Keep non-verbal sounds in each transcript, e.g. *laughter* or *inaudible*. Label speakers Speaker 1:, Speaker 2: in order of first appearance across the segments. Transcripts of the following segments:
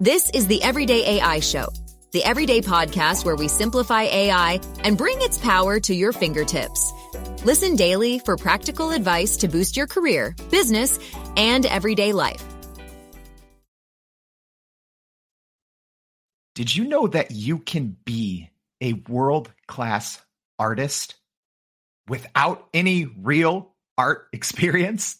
Speaker 1: This is the Everyday AI Show, the everyday podcast where we simplify AI and bring its power to your fingertips. Listen daily for practical advice to boost your career, business, and everyday life.
Speaker 2: Did you know that you can be a world class artist without any real art *laughs* experience?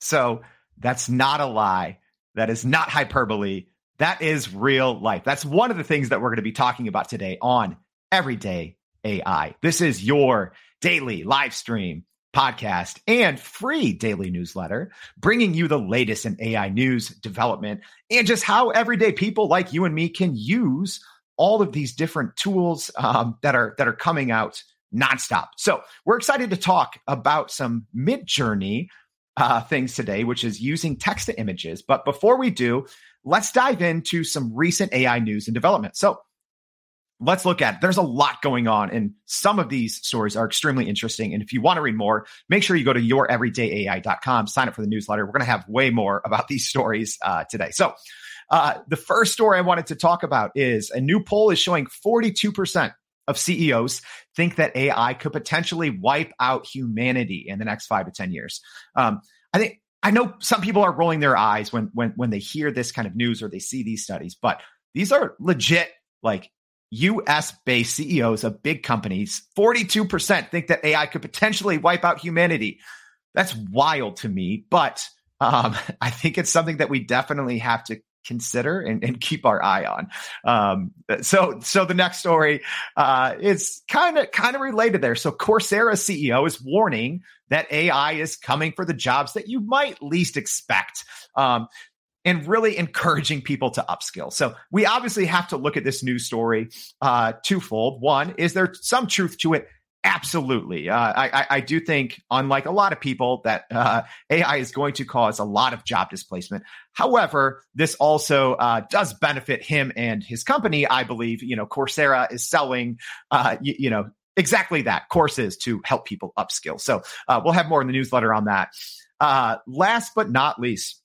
Speaker 2: So that's not a lie. That is not hyperbole. That is real life. That's one of the things that we're going to be talking about today on Everyday AI. This is your daily live stream podcast and free daily newsletter, bringing you the latest in AI news development and just how everyday people like you and me can use all of these different tools um, that are that are coming out nonstop. So we're excited to talk about some Midjourney uh, things today, which is using text to images. But before we do, let's dive into some recent AI news and development. So let's look at it. There's a lot going on, and some of these stories are extremely interesting. And if you want to read more, make sure you go to youreverydayai.com, sign up for the newsletter. We're going to have way more about these stories uh, today. So, uh, the first story I wanted to talk about is a new poll is showing 42% of CEOs think that AI could potentially wipe out humanity in the next five to 10 years. Um, I think I know some people are rolling their eyes when when when they hear this kind of news or they see these studies, but these are legit like US based CEOs of big companies. 42% think that AI could potentially wipe out humanity. That's wild to me, but um, *laughs* I think it's something that we definitely have to consider and, and keep our eye on. Um, so, so the next story uh, is kind of kind of related there. So, Coursera CEO is warning that AI is coming for the jobs that you might least expect. Um, and really encouraging people to upskill. So we obviously have to look at this news story uh, twofold. One, is there some truth to it? Absolutely. Uh, I, I, do think, unlike a lot of people, that uh, AI is going to cause a lot of job displacement. However, this also uh, does benefit him and his company. I believe, you know, Coursera is selling, uh, you, you, know, exactly that courses to help people upskill. So uh, we'll have more in the newsletter on that. Uh, last but not least,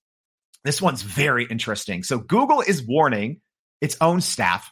Speaker 2: this one's very interesting. So Google is warning its own staff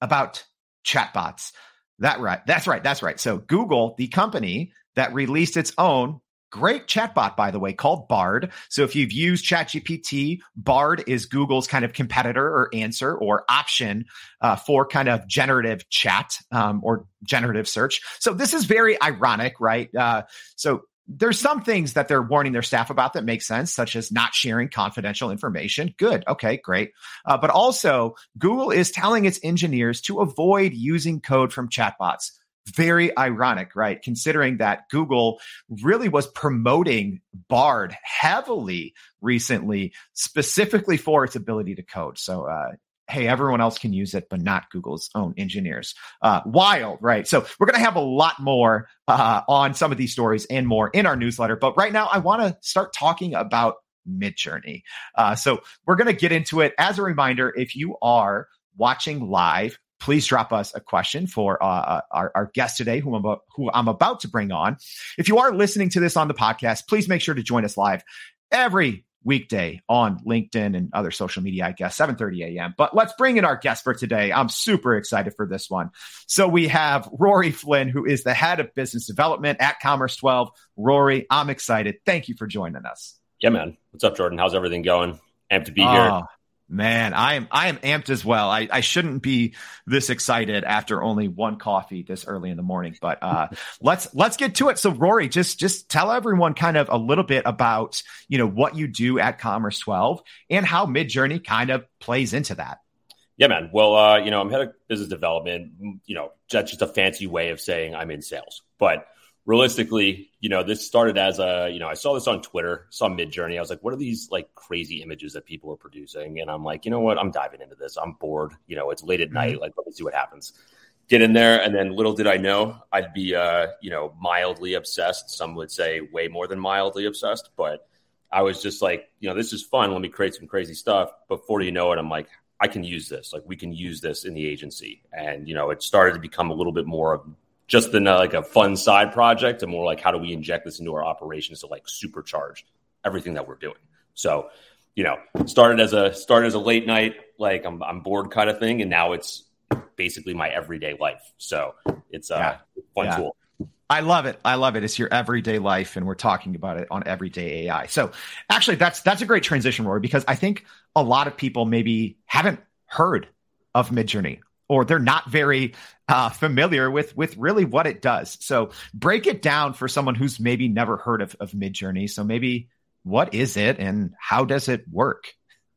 Speaker 2: about chatbots. That right. That's right. That's right. So Google, the company that released its own great chatbot, by the way, called Bard. So if you've used ChatGPT, Bard is Google's kind of competitor or answer or option uh, for kind of generative chat um, or generative search. So this is very ironic, right? Uh, so there's some things that they're warning their staff about that make sense, such as not sharing confidential information. Good. Okay, great. Uh, but also, Google is telling its engineers to avoid using code from chatbots. Very ironic, right? Considering that Google really was promoting Bard heavily recently, specifically for its ability to code. So, uh, hey, everyone else can use it, but not Google's own engineers. Uh, wild, right? So we're going to have a lot more uh, on some of these stories and more in our newsletter. But right now, I want to start talking about Midjourney. Uh, so we're going to get into it. As a reminder, if you are watching live, please drop us a question for uh, uh our, our, guest today, who I'm, about, who I'm about to bring on. If you are listening to this on the podcast, please make sure to join us live every weekday on LinkedIn and other social media, I guess, 7:30 a.m. But let's bring in our guest for today. I'm super excited for this one. So we have Rory Flynn, who is the head of business development at Commerce 12. Rory, I'm excited. Thank you for joining us.
Speaker 3: Yeah, man. What's up, Jordan? How's everything going? Amped to be here.
Speaker 2: Man, I am I am amped as well. I, I shouldn't be this excited after only one coffee this early in the morning. But uh, *laughs* let's let's get to it. So Rory, just just tell everyone kind of a little bit about you know what you do at Commerce 12 and how Midjourney kind of plays into that.
Speaker 3: Yeah, man. Well, uh, you know, I'm head of business development. You know, that's just a fancy way of saying I'm in sales. But realistically, you know, this started as a, you know, I saw this on Twitter, saw Midjourney. I was like, what are these like crazy images that people are producing? And I'm like, you know what? I'm diving into this. I'm bored. You know, it's late at mm-hmm. night. Like, let me see what happens. Get in there, and then little did I know, I'd be, uh, you know, mildly obsessed. Some would say way more than mildly obsessed, but I was just like, you know, this is fun. Let me create some crazy stuff. Before you know it, I'm like, I can use this. Like, we can use this in the agency, and you know, it started to become a little bit more of just than uh, like a fun side project and more like how do we inject this into our operations to like supercharge everything that we're doing. So, you know, started as a started as a late night like I'm I'm bored kind of thing, and now it's basically my everyday life. So it's a yeah. fun yeah. tool.
Speaker 2: I love it. I love it. It's your everyday life, and we're talking about it on everyday AI. So actually, that's that's a great transition, Rory, because I think a lot of people maybe haven't heard of Midjourney or they're not very uh, familiar with with really what it does. So break it down for someone who's maybe never heard of, of Midjourney. So maybe what is it and how does it work?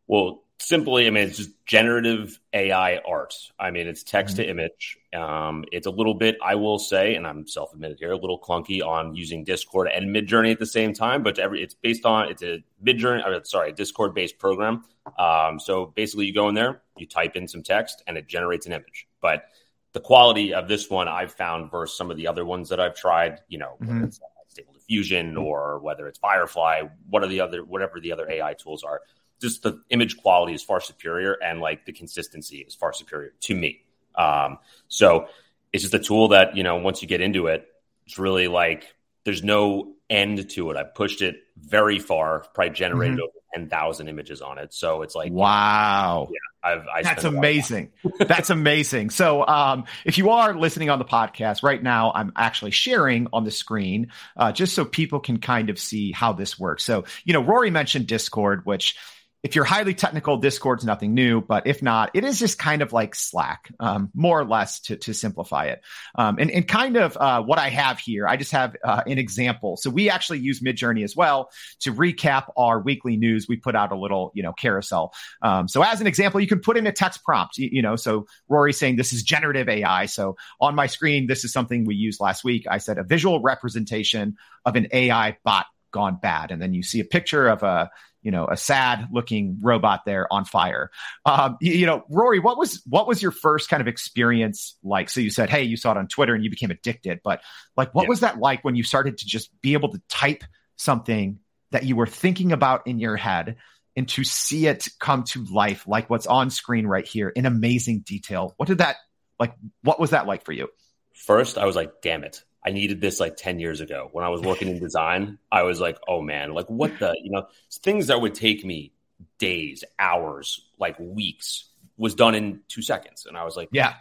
Speaker 3: Well, simply, I mean, it's just generative AI art. I mean, it's text mm-hmm. to image. Um, it's a little bit, I will say, and I'm self admitted here, a little clunky on using Discord and Midjourney at the same time. But every, it's based on it's a Midjourney, sorry, Discord based program. Um, so basically, you go in there, you type in some text, and it generates an image. But the quality of this one I've found versus some of the other ones that I've tried, you know, mm-hmm. it's Stable Diffusion or whether it's Firefly, what are the other, whatever the other AI tools are just the image quality is far superior and like the consistency is far superior to me. Um, so it's just a tool that, you know, once you get into it, it's really like there's no end to it. I've pushed it very far, probably generated mm-hmm. over 10,000 images on it. So it's like,
Speaker 2: wow.
Speaker 3: Yeah, I've, I
Speaker 2: That's amazing. That's amazing. So, um, if you are listening on the podcast right now, I'm actually sharing on the screen, uh, just so people can kind of see how this works. So, you know, Rory mentioned Discord, which if you're highly technical, Discord's nothing new, but if not, it is just kind of like Slack, um, more or less to, to simplify it. Um, and, and kind of uh, what I have here, I just have uh, an example. So we actually use Midjourney as well to recap our weekly news. We put out a little, you know, carousel. Um, so as an example, you can put in a text prompt, you, you know, so Rory saying this is generative AI. So on my screen, this is something we used last week. I said a visual representation of an AI bot gone bad. And then you see a picture of a, you know, a sad looking robot there on fire. Um, you, you, know, Rory, what was what was your first kind of experience like? So you said, hey, you saw it on Twitter and you became addicted, but like, what yeah. was that like when you started to just be able to type something that you were thinking about in your head? And to see it come to life, like what's on screen right here in amazing detail. What did that like? What was that like for you?
Speaker 3: First, I was like, damn it. I needed this like 10 years ago when I was working in design. I was like, oh man, like what the, you know, things that would take me days, hours, like weeks was done in two seconds. And I was like,
Speaker 2: yeah,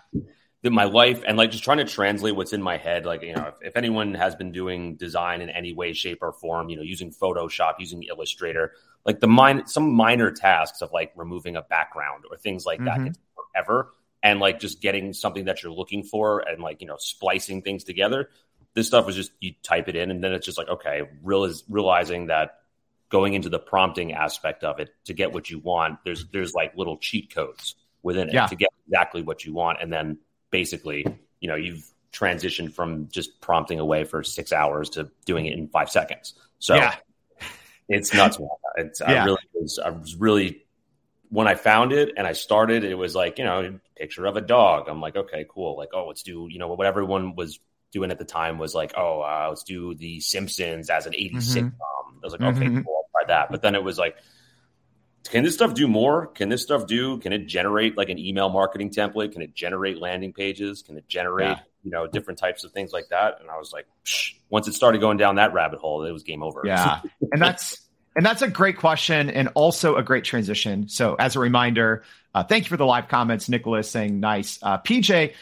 Speaker 3: that my life and like just trying to translate what's in my head. Like, you know, if, if anyone has been doing design in any way, shape, or form, you know, using Photoshop, using Illustrator, like the mine, some minor tasks of like removing a background or things like mm-hmm. that forever and like just getting something that you're looking for and like you know splicing things together this stuff was just you type it in, and then it's just like okay, realize, realizing that going into the prompting aspect of it to get what you want, there's there's like little cheat codes within it yeah. to get exactly what you want, and then basically, you know, you've transitioned from just prompting away for six hours to doing it in five seconds. So yeah. it's nuts. It's yeah. I really was I was really when I found it and I started, it was like, you know, picture of a dog. I'm like, okay, cool. Like, oh, let's do, you know, what everyone was doing at the time was like, oh, uh, let's do The Simpsons as an 80s mm-hmm. sitcom. I was like, okay, mm-hmm. cool, I'll try that. But then it was like, can this stuff do more? Can this stuff do? Can it generate like an email marketing template? Can it generate landing pages? Can it generate, yeah. you know, different types of things like that? And I was like, Psh. once it started going down that rabbit hole, it was game over.
Speaker 2: Yeah. *laughs* and that's, and that's a great question and also a great transition. So, as a reminder, uh, thank you for the live comments. Nicholas saying nice. Uh, PJ,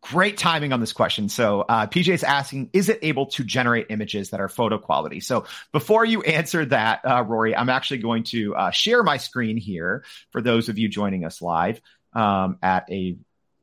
Speaker 2: Great timing on this question. So uh, PJ is asking, is it able to generate images that are photo quality? So before you answer that, uh, Rory, I'm actually going to uh, share my screen here for those of you joining us live um, at a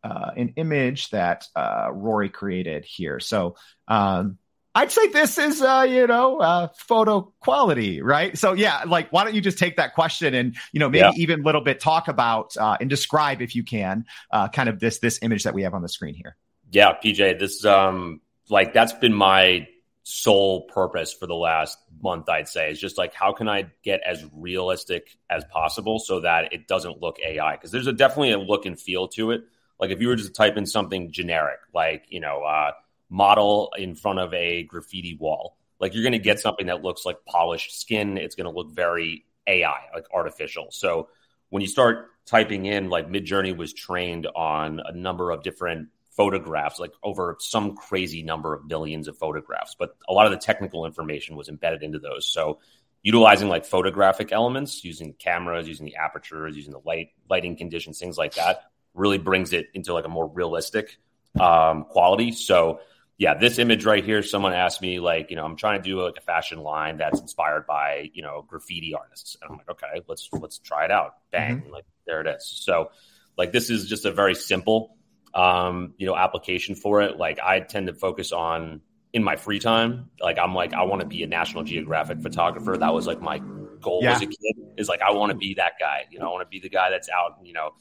Speaker 2: uh, an image that uh, Rory created here. So um, I'd say this is, uh, you know, uh, photo quality, right? So yeah, like, why don't you just take that question and, you know, maybe yeah. even a little bit talk about, uh, and describe if you can, uh, kind of this, this image that we have on the screen here.
Speaker 3: Yeah, PJ, this, um, like, that's been my sole purpose for the last month, I'd say, is just like, how can I get as realistic as possible so that it doesn't look AI? Cause there's a definitely a look and feel to it. Like if you were just to type in something generic, like, you know, uh, model in front of a graffiti wall. Like you're going to get something that looks like polished skin. It's going to look very AI, like artificial. So when you start typing in, like Midjourney was trained on a number of different photographs, like over some crazy number of billions of photographs, but a lot of the technical information was embedded into those. So utilizing like photographic elements, using cameras, using the apertures, using the light lighting conditions, things like that, really brings it into like a more realistic um, quality. So yeah, this image right here, someone asked me like, you know, I'm trying to do like a fashion line that's inspired by, you know, graffiti artists. And I'm like, okay, let's let's try it out. Bang. Mm-hmm. Like there it is. So like this is just a very simple um, you know, application for it. Like I tend to focus on in my free time. Like I'm like, I want to be a National Geographic photographer. That was like my goal yeah. as a kid is like I want to be that guy. You know, I want to be the guy that's out, you know,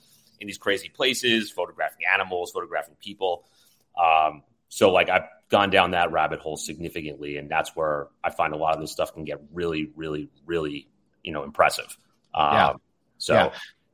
Speaker 3: in these crazy places, photographing animals, photographing people. Um, so like I've gone down that rabbit hole significantly, and that's where I find a lot of this stuff can get really, really, really, you know, impressive. Um, yeah. So. Yeah.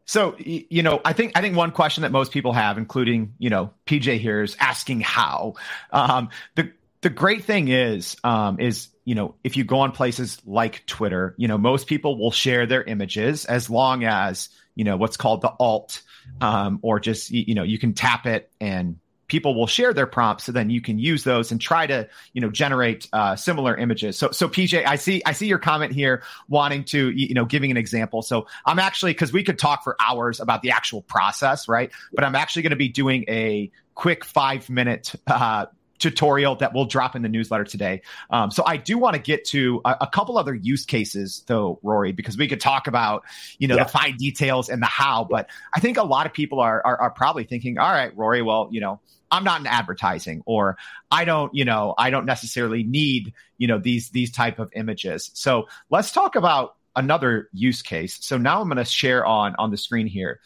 Speaker 2: So you know, I think I think one question that most people have, including you know PJ here, is asking how. Um, the the great thing is um, is you know if you go on places like Twitter, you know most people will share their images as long as you know what's called the alt, um, or just you know you can tap it and people will share their prompts so then you can use those and try to you know generate uh, similar images so so pj i see i see your comment here wanting to you know giving an example so i'm actually because we could talk for hours about the actual process right but i'm actually going to be doing a quick five minute uh, tutorial that we'll drop in the newsletter today. Um, so I do want to get to a, a, couple other use cases though, Rory, because we could talk about, you know, yeah. the fine details and the how, but I think a lot of people are, are, are probably thinking, all right, Rory, well, you know, I'm not in advertising or I don't, you know, I don't necessarily need, you know, these, these type of images. So let's talk about another use case. So now I'm going to share on, on the screen here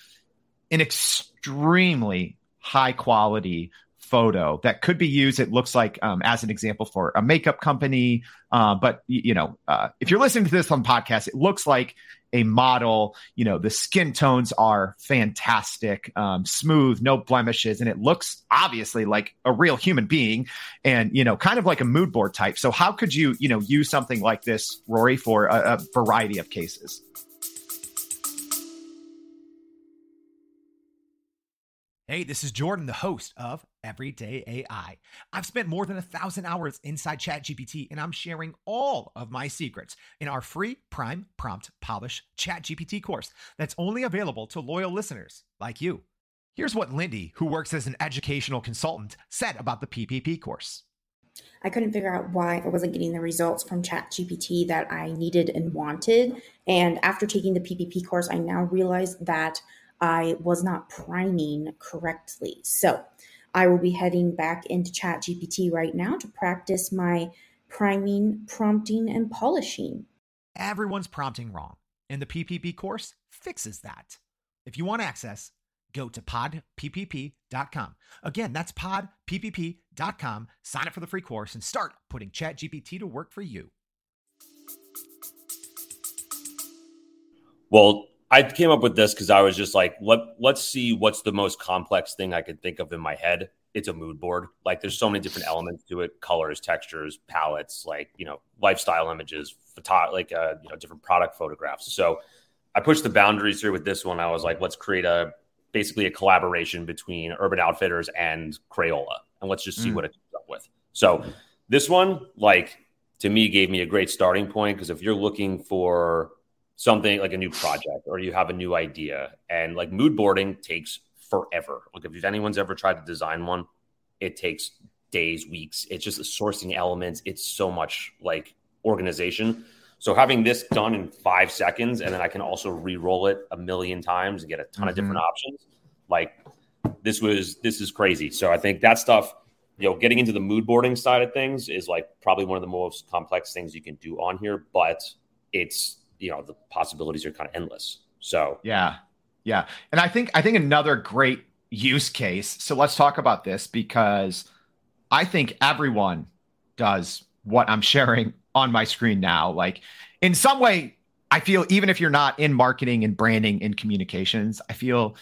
Speaker 2: an extremely high quality photo that could be used. It looks like um, as an example for a makeup company. Uh, but you know, uh, if you're listening to this on podcast, it looks like a model. You know, the skin tones are fantastic, um, smooth, no blemishes, and it looks obviously like a real human being, and you know, kind of like a mood board type. So, how could you, you know, use something like this, Rory, for a, a variety of cases?
Speaker 4: Hey, this is Jordan, the host of Everyday AI. I've spent more than a thousand hours inside ChatGPT, and I'm sharing all of my secrets in our free Prime Prompt Polish ChatGPT course that's only available to loyal listeners like you. Here's what Lindy, who works as an educational consultant, said about the PPP course.
Speaker 5: I couldn't figure out why I wasn't getting the results from ChatGPT that I needed and wanted. And after taking the PPP course, I now realize that I was not priming correctly. So I will be heading back into ChatGPT right now to practice my priming, prompting, and polishing.
Speaker 4: Everyone's prompting wrong, and the PPP course fixes that. If you want access, go to podppp.com. Again, that's podppp.com. Sign up for the free course and start putting ChatGPT to work for you.
Speaker 3: Well, I came up with this because I was just like, let let's see what's the most complex thing I could think of in my head. It's a mood board. Like there's so many different elements to it: colors, textures, palettes, like you know, lifestyle images, photo, like uh, you know, different product photographs. So I pushed the boundaries here with this one. I was like, let's create a basically a collaboration between Urban Outfitters and Crayola, and let's just see mm. what it comes up with. So this one, like to me, gave me a great starting point because if you're looking for something like a new project or you have a new idea. And like mood boarding takes forever. Like if anyone's ever tried to design one it takes days weeks. It's just sourcing elements. It's so much like organization. So having this done in five seconds and then i can also re-roll it a million times and get a ton mm-hmm. of different options like this was this is crazy. So i think that stuff you know getting into the mood boarding side of things is like probably one of the most complex things you can do on here but it's you know the possibilities are kind of endless. So
Speaker 2: yeah, yeah, and I think I think another great use case. So let's talk about this because I think everyone does what I'm *laughs* sharing on my screen now. Like in some way, I feel even if you're not in marketing and branding and communications, I feel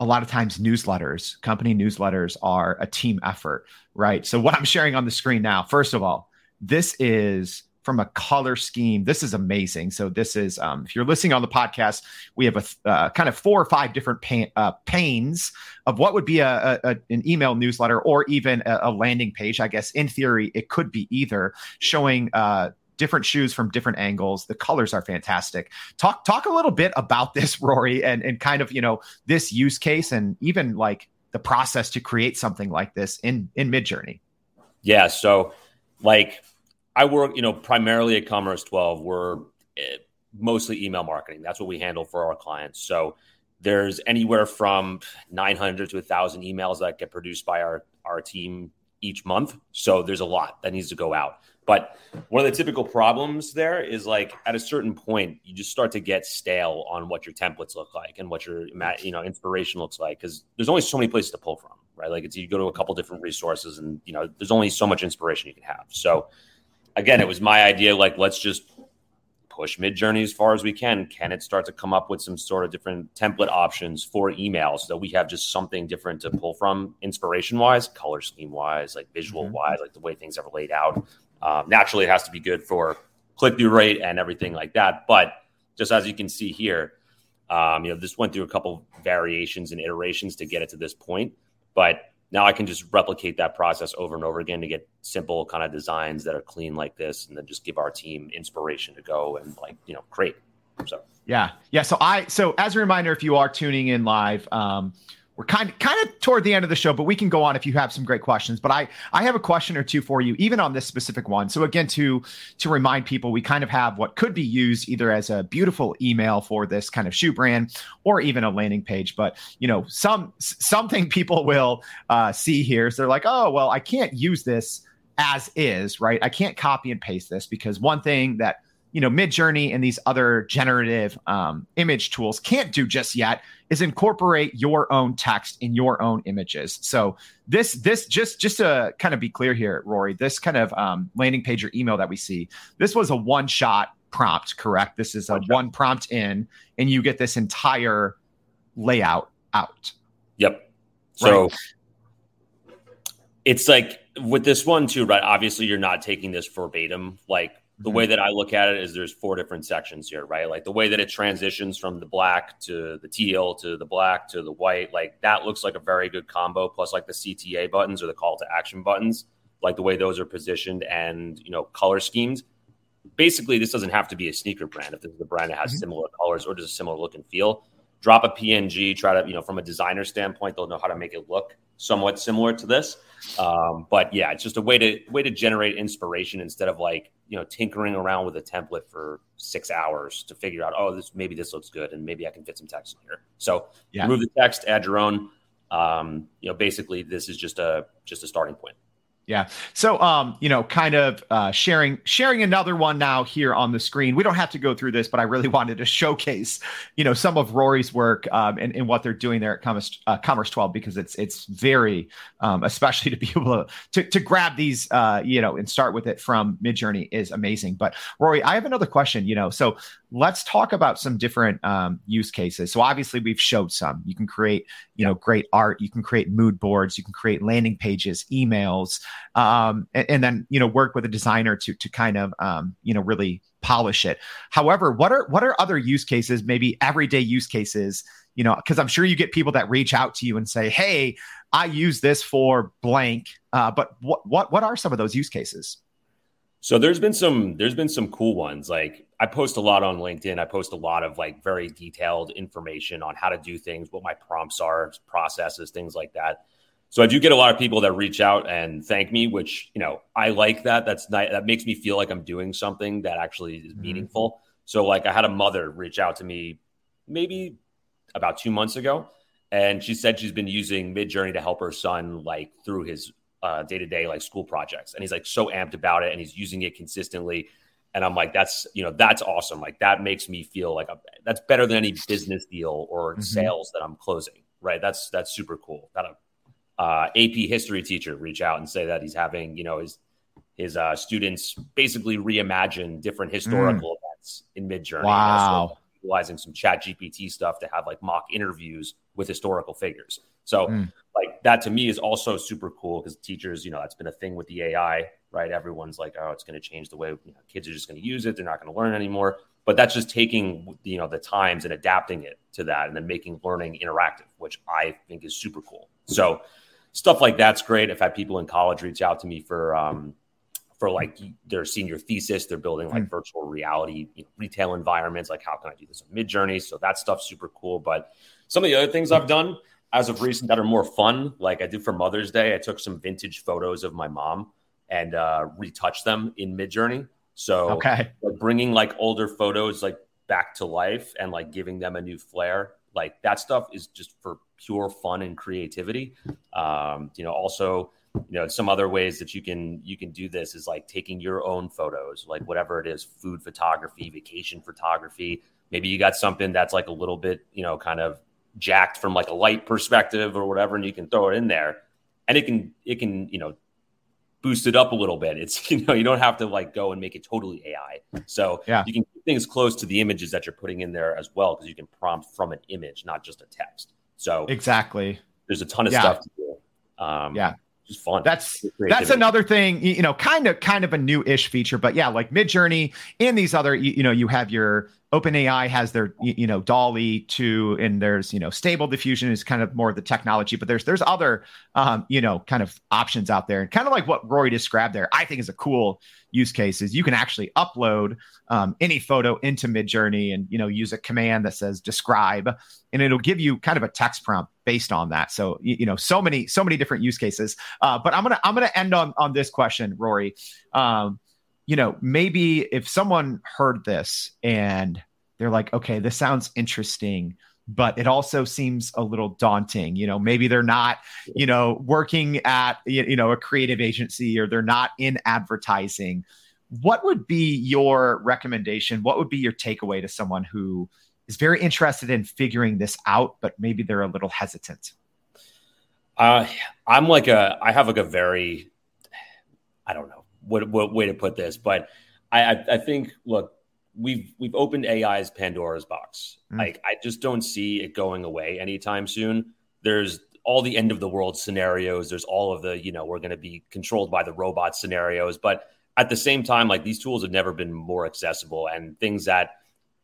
Speaker 2: a lot of times newsletters, company newsletters are a team effort, right? So what I'm sharing on the screen now, first of all, this is from a color scheme. This is amazing. So this is, um, if you're listening on the podcast, we have a uh, kind of four or five different uh, panes of what would be a, a, an email newsletter or even a, a, landing page. I guess in theory it could be either showing uh, different shoes from different angles. The colors are fantastic. Talk talk a little bit about *laughs* this, Rory, and and kind of you know this use case and even like the process to create something like this in in Midjourney.
Speaker 3: Yeah, so like I work, you know, primarily at Commerce 12. We're eh, mostly email marketing. That's what we handle for our clients. So there's anywhere from 900 to 1,000 emails that get produced by our our team each month. So there's a lot that needs to go out. But one of the typical problems there is like at a certain point, you just start to get stale on what your templates look like and what your you know inspiration looks like because there's only so many places to pull from, right? Like it's you go to a couple different resources and you know there's only so much inspiration you can have. So again, it was my idea like let's just push Midjourney as far as we can. Can it start to come up with some sort of different template options for emails so that we have just something different to pull from inspiration wise, color scheme wise, like visual mm-hmm. wise, like the way things are laid out. Um, naturally, it has to be good for click through rate and everything like that. But just as you can see here, um, you know, this went through a couple variations and iterations to get it to this point. But now I can just replicate that process over and over again to get simple kind of designs that are clean like this, and then just give our team inspiration to go and like you know create. So
Speaker 2: yeah, yeah. So I so as a reminder, if you are tuning in live, um, we're kind of kind of toward the end of the show, but we can go on if you have some great questions. But I I have a question or two for you, even on this specific one. So again, to to remind people, we kind of have what could be used either as a beautiful email for this kind of shoe brand, or even a landing page. But you know, some something *laughs* people will uh, see here. So they're like, oh well, I can't use this as is, right? I can't copy and paste this because one thing that you know midjourney and these other generative um, image tools can't do just yet is incorporate your own text in your own images. So this this just just to kind of be clear here rory this kind of um, landing page or email that we see this was a one shot prompt correct? This is a one, one prompt in and you get this entire layout out.
Speaker 3: Yep. So right. it's like with this one too right? Obviously you're not taking this verbatim like the way mm-hmm. that I look at it is there's four different sections here, right? Like the way that it transitions from the black to the teal to the black to the white, like that looks like a very good combo. Plus, like the CTA buttons or the call to action buttons, like the way those are positioned and you know color schemes. Basically, this doesn't have to be a sneaker brand. If this is a brand that has mm-hmm. similar colors or just a similar look and feel, drop a PNG, try to you know from a designer standpoint, they'll know how to make it look somewhat similar to this. Um, but yeah, it's just a way to way to generate inspiration instead of like you know tinkering around with a template for six hours to figure out oh this maybe this looks good and maybe I can fit some text in here. So yeah. remove the text, add your own. Um, you know, basically this is just a just a starting point.
Speaker 2: Yeah. So, um, you know, kind of uh, sharing sharing another one now here on the screen. We don't have to go through this, but I really *laughs* wanted to showcase, you know, some of Rory's work um, and, and what they're doing there at Commerce, uh, Commerce 12 because it's it's very, um, especially *laughs* to be able to to, to grab these, uh, you know, and start with it from Midjourney is amazing. But Rory, I have another question. You know, so let's talk about some different um, use cases. So obviously we've showed some. You can create, you know, great art. You can create mood boards. You can create landing pages, emails, um, and, and, then you know work with a designer to to kind of um, you know really polish it. However, what are what are other use cases? Maybe everyday use cases. You know, because I'm sure you get people that reach out to you and say, "Hey, I use this for blank." Uh, but what what what are some of those use cases?
Speaker 3: So there's been some there's been some cool ones. Like I post a lot on LinkedIn. I post a lot of like very detailed information on how to do things, what my prompts are, processes, things like that. So I do get a lot of people that reach out and thank me, which you know I like that. That's nice. That makes me feel like I'm doing something that actually is mm-hmm. meaningful. So like I had a mother reach out to me maybe about two months ago, and she said she's been using Midjourney to help her son like through his day to day like school projects, and he's like so amped about it, and he's using it consistently. And I'm like, that's you know, that's awesome. Like that makes me feel like a, that's better than any business deal or mm-hmm. sales that I'm closing. Right? That's that's super cool. Got a uh, AP history teacher reach out and say that he's having you know his his uh, students basically reimagine different historical mm. events in Midjourney.
Speaker 2: Wow.
Speaker 3: Utilizing some Chat GPT stuff to have like mock interviews with historical figures. So mm like that to me is also super cool because teachers, you know, that's been a thing with the AI, right? Everyone's like, oh, it's going to change the way you know, kids are just going to use it. They're not going to learn anymore. But that's just taking, you know, the times and adapting it to that and then making learning interactive, which I think is super cool. So stuff like that's great. I've had people in college reach out to me for, um, for like their senior thesis. They're building like mm. virtual reality you know, retail environments. Like, how can I do this on Midjourney? So that stuff's super cool. But some of the other things I've done as of recent that are more fun, like I did for Mother's Day, I took some vintage photos of my mom and uh, retouched them in Midjourney. So
Speaker 2: okay.
Speaker 3: bringing like older photos like back to life and like giving them a new flair, like that stuff is just for pure fun and creativity. Um, you know, also you know some other ways that you can you can do this is like taking your own photos like whatever it is food photography vacation photography maybe you got something that's like a little bit you know kind of jacked from like a light perspective or whatever and you can throw it in there and it can it can you know boost it up a little bit it's *laughs* you know you don't have to like go and make it totally ai so
Speaker 2: yeah.
Speaker 3: you can keep things close to the images that you're putting in there as well because you can prompt from an image not just a text so
Speaker 2: exactly
Speaker 3: there's a ton of
Speaker 2: yeah.
Speaker 3: stuff to do um,
Speaker 2: yeah
Speaker 3: just fun.
Speaker 2: That's that's another thing, you know, kind of kind of a new-ish feature, but yeah, like Midjourney and these other, you, you know, you have your OpenAI has their you know DALL-E 2 and there's you know stable diffusion is kind of more of the technology but there's there's other um, you know kind of options out there. And kind of like what Rory described there I think is a cool use case is you can actually upload um, any photo into Midjourney and you know use a command that says describe and it'll give you kind of a text prompt based on that. So you, you know so many so many different use cases. Uh, but I'm gonna I'm gonna end on on this question Rory. Um, you know, maybe if someone heard this and they're like, okay, this sounds interesting, but it also seems a little daunting. You know, maybe they're not, you know, working at, you know, a creative agency or they're not in advertising. What would be your recommendation? What would be your takeaway to someone who is very interested in figuring this out, but maybe they're a little hesitant?
Speaker 3: Uh, I'm like a, I have like a very, I don't know, what, what way to put this, but I, I, think look, we've we've opened AI's Pandora's box. Mm. Like I just don't see it going away anytime soon. There's all the end of the world scenarios. There's all of the you know we're going to be controlled by the robot scenarios, but at the same time, like these tools have never been more accessible and things that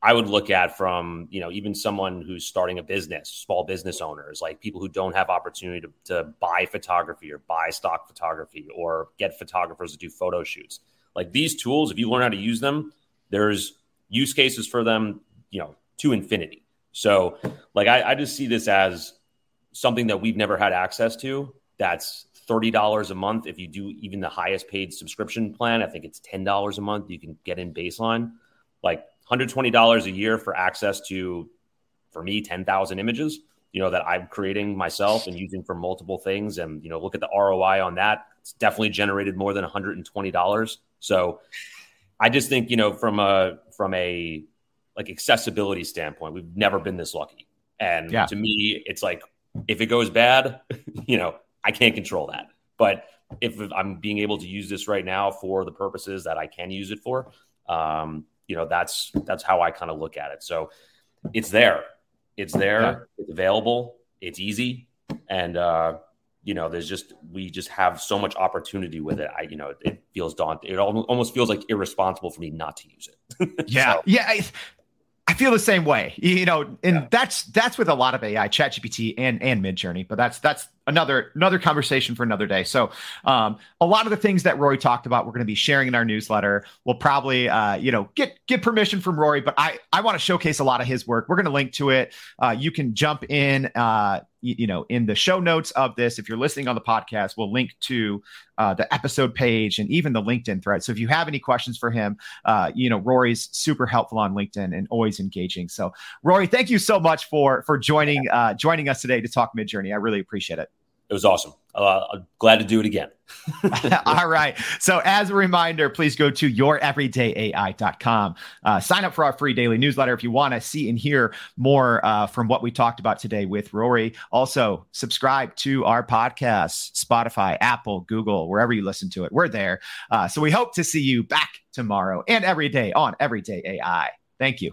Speaker 3: I would look at from you know even someone who's starting a business, small business owners, like people who don't have opportunity to, to buy photography or buy stock photography or get photographers to do photo shoots. Like these tools, if you learn how to use them, there's use cases for them, you know, to infinity. So like I, I just see this as something that we've never had access to. That's $30 a month. If you do even the highest paid subscription plan, I think it's $10 a month. You can get in baseline. Like $120 a year for access to, for me, 10,000 images, you know, that I'm creating myself and using for multiple things. And, you know, look at the ROI on that. It's definitely generated more than $120. So I just think, you know, from a, from a like accessibility standpoint, we've never been this lucky. And yeah. to me, it's like, if it goes bad, *laughs* you know, I can't control that. But if I'm being able to use this right now for the purposes that I can use it for, um, you know that's that's how I kind of look at it. So it's there, it's there, yeah. it's available, it's easy, and uh, you know there's just we just have so much opportunity with it. I you know it feels daunting. It almost feels like irresponsible for me not to use
Speaker 2: it. *laughs* yeah, so. yeah. I, I feel the same way, you know, and yeah. that's that's with a lot of AI, ChatGPT and and Midjourney. But that's that's another another conversation for another day. So um, a lot of the things that Rory talked about, we're going to be sharing in our newsletter. We'll probably uh, you know get get permission from Rory, but I I want to showcase a lot of his work. We're going to link to it. Uh, you can jump in. Uh, you know, in the show notes of this, if you're listening on the podcast, we'll link to uh, the episode page and even the LinkedIn thread. So if you have any questions for him, uh, you know, Rory's super helpful on LinkedIn and always engaging. So, Rory, thank you so much for for joining uh, joining us today to talk Midjourney. I really appreciate it
Speaker 3: it was awesome. Uh, I'm glad to do it again. *laughs*
Speaker 2: All right. So, as a reminder, please go to youreverydayai.com. Uh, sign up for our free daily newsletter if you want to see and hear more uh, from what we talked about today with Rory. Also, subscribe to our podcast, Spotify, Apple, Google, wherever you listen to it. We're there. Uh, so, we hope to see you back tomorrow and every day on Everyday AI. Thank you.